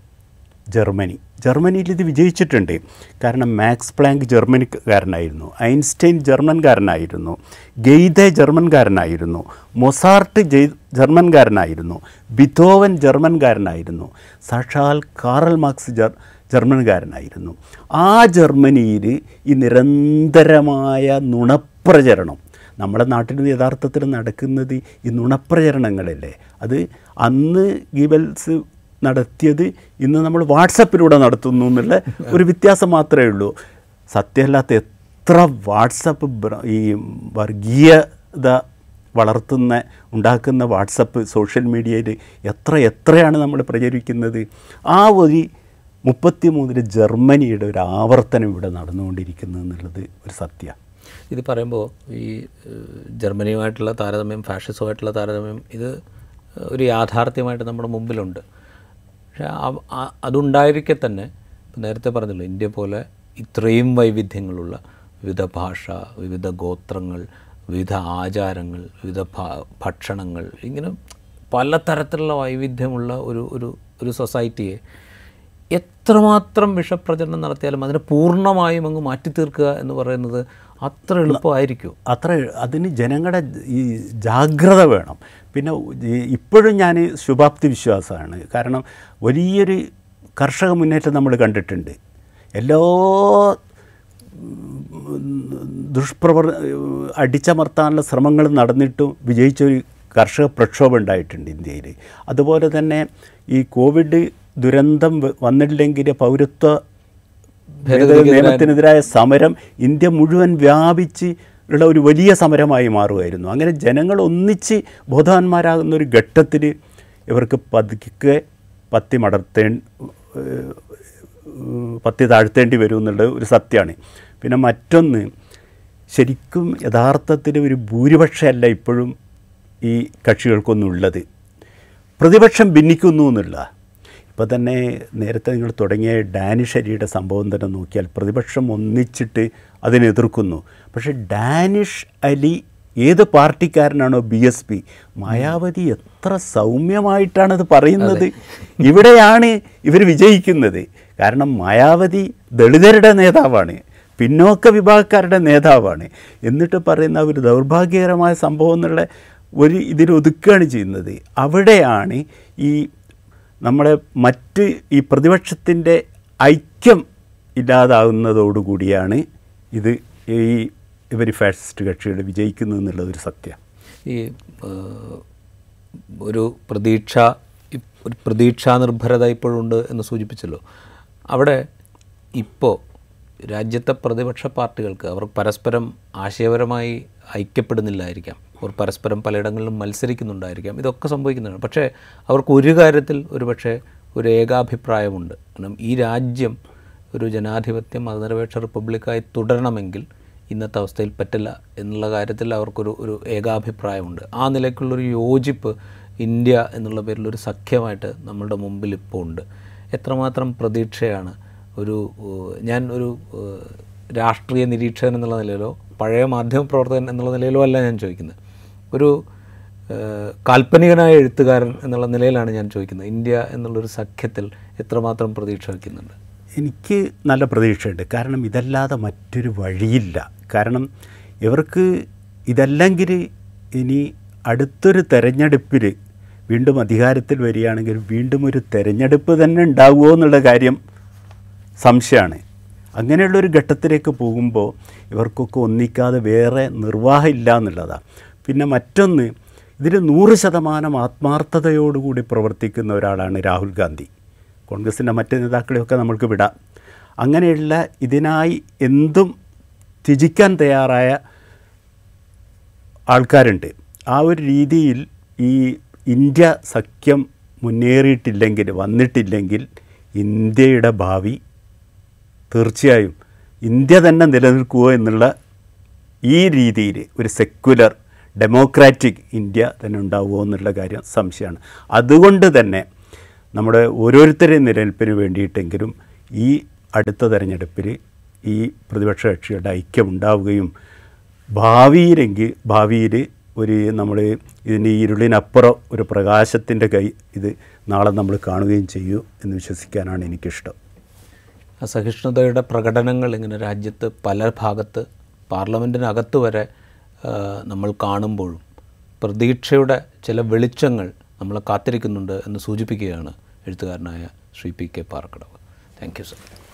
ജർമ്മനി. ജർമ്മനിയിൽ ഇത് വിജയിച്ചിട്ടുണ്ട്. കാരണം മാക്സ് പ്ലാങ്ക് ജർമ്മനിക്കാരനായിരുന്നു. ഐൻസ്റ്റൈൻ ജർമ്മൻകാരനായിരുന്നു. ഗെയ്തെ ജർമ്മൻകാരനായിരുന്നു. മൊസാർട്ട് ജെയ് ജർമ്മൻകാരനായിരുന്നു. ബിഥോവൻ ജർമ്മൻകാരനായിരുന്നു. സാക്ഷാൽ കാറൽ മാർക്സ് ജർ ജർമ്മൻകാരനായിരുന്നു. ആ ജർമ്മനിയിൽ ഈ നിരന്തരമായ നുണപ്രചരണം നമ്മുടെ നാട്ടിൽ യഥാർത്ഥത്തിൽ നടക്കുന്നത് ഈ നുണപ്രചരണങ്ങളല്ലേ? അത് അന്ന് ഗീബൽസ് നടത്തിയത് ഇന്ന് നമ്മൾ വാട്സപ്പിലൂടെ നടത്തുന്നു എന്നുള്ള ഒരു വ്യത്യാസം മാത്രമേ ഉള്ളൂ. സത്യമല്ലാത്ത എത്ര വാട്സപ്പ് ഈ വർഗീയത വളർത്തുന്ന ഉണ്ടാക്കുന്ന വാട്സപ്പ് സോഷ്യൽ മീഡിയയിൽ എത്ര എത്രയാണ് നമ്മൾ പ്രചരിക്കുന്നത്. ആ ഒരു മുപ്പത്തി മൂന്നിൽ ജർമ്മനിയുടെ ഒരു ആവർത്തനം ഇവിടെ നടന്നുകൊണ്ടിരിക്കുന്നു എന്നുള്ളത് ഒരു സത്യ. ഇത് പറയുമ്പോൾ ഈ ജർമ്മനിയുമായിട്ടുള്ള താരതമ്യം ഫാഷിസവുമായിട്ടുള്ള താരതമ്യം ഇത് ഒരു യാഥാർത്ഥ്യമായിട്ട് നമ്മുടെ മുമ്പിലുണ്ട്. പക്ഷേ അതുണ്ടായിരിക്കെ തന്നെ ഇപ്പം നേരത്തെ പറഞ്ഞല്ലോ ഇന്ത്യ പോലെ ഇത്രയും വൈവിധ്യങ്ങളുള്ള വിവിധ ഭാഷ വിവിധ ഗോത്രങ്ങൾ വിവിധ ആചാരങ്ങൾ വിവിധ ഭക്ഷണങ്ങൾ ഇങ്ങനെ പലതരത്തിലുള്ള വൈവിധ്യമുള്ള ഒരു ഒരു ഒരു സൊസൈറ്റിയെ എത്രമാത്രം വിഷപ്രചരണം നടത്തിയാലും അതിനെ പൂർണമായും അങ്ങ് മാറ്റി തീർക്കുക എന്ന് പറയുന്നത് അത്ര എളുപ്പമായിരിക്കും. അത്ര അതിന് ജനങ്ങളുടെ ഈ ജാഗ്രത വേണം. പിന്നെ ഇപ്പോഴും ഞാൻ ശുഭാപ്തി വിശ്വാസമാണ്. കാരണം വലിയൊരു കർഷക മുന്നേറ്റം നമ്മൾ കണ്ടിട്ടുണ്ട്. എല്ലാ ദുഷ്പ്രവർ അടിച്ചമർത്താനുള്ള ശ്രമങ്ങൾ നടന്നിട്ടും വിജയിച്ചൊരു കർഷക പ്രക്ഷോഭം ഉണ്ടായിട്ടുണ്ട് ഇന്ത്യയിൽ. അതുപോലെ തന്നെ ഈ കോവിഡ് ദുരന്തം വന്നില്ലെങ്കിൽ പൗരത്വ നിയമത്തിനെതിരായ സമരം ഇന്ത്യ മുഴുവൻ വ്യാപിച്ച് ഉള്ള ഒരു വലിയ സമരമായി മാറുമായിരുന്നു അങ്ങനെ ജനങ്ങൾ ഒന്നിച്ച് ബോധവാന്മാരാകുന്ന ഒരു ഘട്ടത്തിൽ ഇവർക്ക് പതുക്കെ പത്തി മടർത്തേ പത്തി താഴ്ത്തേണ്ടി വരും എന്നുള്ളത് ഒരു സത്യമാണ്. പിന്നെ മറ്റൊന്ന് ശരിക്കും യഥാർത്ഥത്തിൽ ഒരു ഭൂരിപക്ഷമല്ല ഇപ്പോഴും ഈ കക്ഷികൾക്കൊന്നും ഉള്ളത് പ്രതിപക്ഷം ഭിന്നിക്കുന്നു എന്നുള്ള ഇപ്പോൾ തന്നെ നേരത്തെ നിങ്ങൾ തുടങ്ങിയ ഡാനിഷ് അരിയുടെ സംഭവം തന്നെ നോക്കിയാൽ പ്രതിപക്ഷം ഒന്നിച്ചിട്ട് അതിനെ എതിർക്കുന്നു. പക്ഷേ ഡാനിഷ് അലി ഏത് പാർട്ടിക്കാരനാണോ ബി എസ് പി? മായാവതി എത്ര സൗമ്യമായിട്ടാണത് പറയുന്നത്. ഇവിടെയാണ് ഇവർ വിജയിക്കുന്നത്. കാരണം മായാവതി ദളിതരുടെ നേതാവാണ്. പിന്നോക്ക വിഭാഗക്കാരുടെ നേതാവാണ്. എന്നിട്ട് പറയുന്ന ഒരു ദൗർഭാഗ്യകരമായ സംഭവം എന്നുള്ള ഒരു ഇതിൽ ഒതുക്കുകയാണ് ചെയ്യുന്നത്. അവിടെയാണ് ഈ നമ്മുടെ മറ്റ് ഈ പ്രതിപക്ഷത്തിന്റെ ഐക്യം ഇല്ലാതാകുന്നതോടുകൂടിയാണ് ഇത് ഈ ഇവർ ഫാഷിസ്റ്റ് കക്ഷികൾ വിജയിക്കുന്നു എന്നുള്ളതൊരു സത്യം. ഈ ഒരു പ്രതീക്ഷ ഒരു പ്രതീക്ഷാ നിർഭരത ഇപ്പോഴുണ്ട് എന്ന് സൂചിപ്പിച്ചല്ലോ. അവിടെ ഇപ്പോൾ രാജ്യത്തെ പ്രതിപക്ഷ പാർട്ടികൾക്ക് അവർ പരസ്പരം ആശയപരമായി ഐക്യപ്പെടുന്നില്ലായിരിക്കാം. അവർ പരസ്പരം പലയിടങ്ങളിലും മത്സരിക്കുന്നുണ്ടായിരിക്കാം. ഇതൊക്കെ സംഭവിക്കുന്നതാണ് പക്ഷേ അവർക്ക് ഒരു കാര്യത്തിൽ ഒരു പക്ഷേ ഒരു ഏകാഭിപ്രായമുണ്ട്. കാരണം ഈ രാജ്യം ഒരു ജനാധിപത്യ മതനിരപേക്ഷ റിപ്പബ്ലിക്കായി തുടരണമെങ്കിൽ ഇന്നത്തെ അവസ്ഥയിൽ പറ്റില്ല എന്നുള്ള കാര്യത്തിൽ അവർക്കൊരു ഒരു ഏകാഭിപ്രായമുണ്ട്. ആ നിലയ്ക്കുള്ളൊരു യോജിപ്പ് ഇന്ത്യ എന്നുള്ള പേരിലൊരു സഖ്യമായിട്ട് നമ്മളുടെ മുമ്പിൽ ഇപ്പോൾ ഉണ്ട് എത്രമാത്രം പ്രതീക്ഷയാണ് ഒരു ഞാൻ ഒരു രാഷ്ട്രീയ നിരീക്ഷകൻ എന്നുള്ള നിലയിലോ പഴയ മാധ്യമപ്രവർത്തകൻ എന്നുള്ള നിലയിലോ അല്ല ഞാൻ ചോദിക്കുന്നത്. ഒരു കാൽപ്പനികനായ എഴുത്തുകാരൻ എന്നുള്ള നിലയിലാണ് ഞാൻ ചോദിക്കുന്നത്. ഇന്ത്യ എന്നുള്ളൊരു സഖ്യത്തിൽ എത്രമാത്രം പ്രതീക്ഷ വയ്ക്കുന്നുണ്ട്? എനിക്ക് നല്ല പ്രതീക്ഷയുണ്ട്. കാരണം ഇതല്ലാതെ മറ്റൊരു വഴിയില്ല. കാരണം ഇവർക്ക് ഇതല്ലെങ്കിൽ ഇനി അടുത്തൊരു തെരഞ്ഞെടുപ്പിൽ വീണ്ടും അധികാരത്തിൽ വരികയാണെങ്കിൽ വീണ്ടും ഒരു തെരഞ്ഞെടുപ്പ് തന്നെ ഉണ്ടാവുമോ എന്നുള്ള കാര്യം സംശയമാണ്. അങ്ങനെയുള്ളൊരു ഘട്ടത്തിലേക്ക് പോകുമ്പോൾ ഇവർക്കൊക്കെ ഒന്നിക്കാതെ വേറെ നിർവാഹമില്ല എന്നുള്ളതാണ് പിന്നെ മറ്റൊന്ന് ഇതിൽ നൂറ് ശതമാനം ആത്മാർത്ഥതയോടുകൂടി പ്രവർത്തിക്കുന്ന ഒരാളാണ് രാഹുൽ ഗാന്ധി. കോൺഗ്രസിന്റെ മറ്റ് നേതാക്കളെയൊക്കെ നമ്മൾക്ക് വിടാം. അങ്ങനെയുള്ള ഇതിനായി എന്തും ത്യജിക്കാൻ തയ്യാറായ ആൾക്കാരുണ്ട്. ആ ഒരു രീതിയിൽ ഈ ഇന്ത്യ സഖ്യം മുന്നേറിയിട്ടില്ലെങ്കിൽ വന്നിട്ടില്ലെങ്കിൽ ഇന്ത്യയുടെ ഭാവി തീർച്ചയായും ഇന്ത്യ തന്നെ നിലനിൽക്കുക എന്നുള്ള ഈ രീതിയിൽ ഒരു സെക്യുലർ ഡെമോക്രാറ്റിക് ഇന്ത്യ തന്നെ ഉണ്ടാവുമോ എന്നുള്ള കാര്യം സംശയമാണ്. അതുകൊണ്ട് തന്നെ നമ്മുടെ ഓരോരുത്തരുടെയും നിലനിൽപ്പിന് വേണ്ടിയിട്ടെങ്കിലും ഈ അടുത്ത തെരഞ്ഞെടുപ്പിൽ ഈ പ്രതിപക്ഷ കക്ഷികളുടെ ഐക്യം ഉണ്ടാവുകയും ഭാവിയിലെങ്കിൽ ഭാവിയിൽ ഒരു നമ്മൾ ഇതിന്റെ ഇരുളിനപ്പുറം ഒരു പ്രകാശത്തിന്റെ കൈ ഇത് നാളെ നമ്മൾ കാണുകയും ചെയ്യൂ എന്ന് വിശ്വസിക്കാനാണ് എനിക്കിഷ്ടം. അസഹിഷ്ണുതയുടെ പ്രകടനങ്ങൾ ഇങ്ങനെ രാജ്യത്ത് പല ഭാഗത്ത് പാർലമെന്റിനകത്ത് വരെ നമ്മൾ കാണുമ്പോഴും പ്രതീക്ഷയുടെ ചില വെളിച്ചങ്ങൾ നമ്മളെ കാത്തിരിക്കുന്നുണ്ട് എന്ന് സൂചിപ്പിക്കുകയാണ് എഴുത്തുകാരനായ Shri P K Parakkadavu thank you sir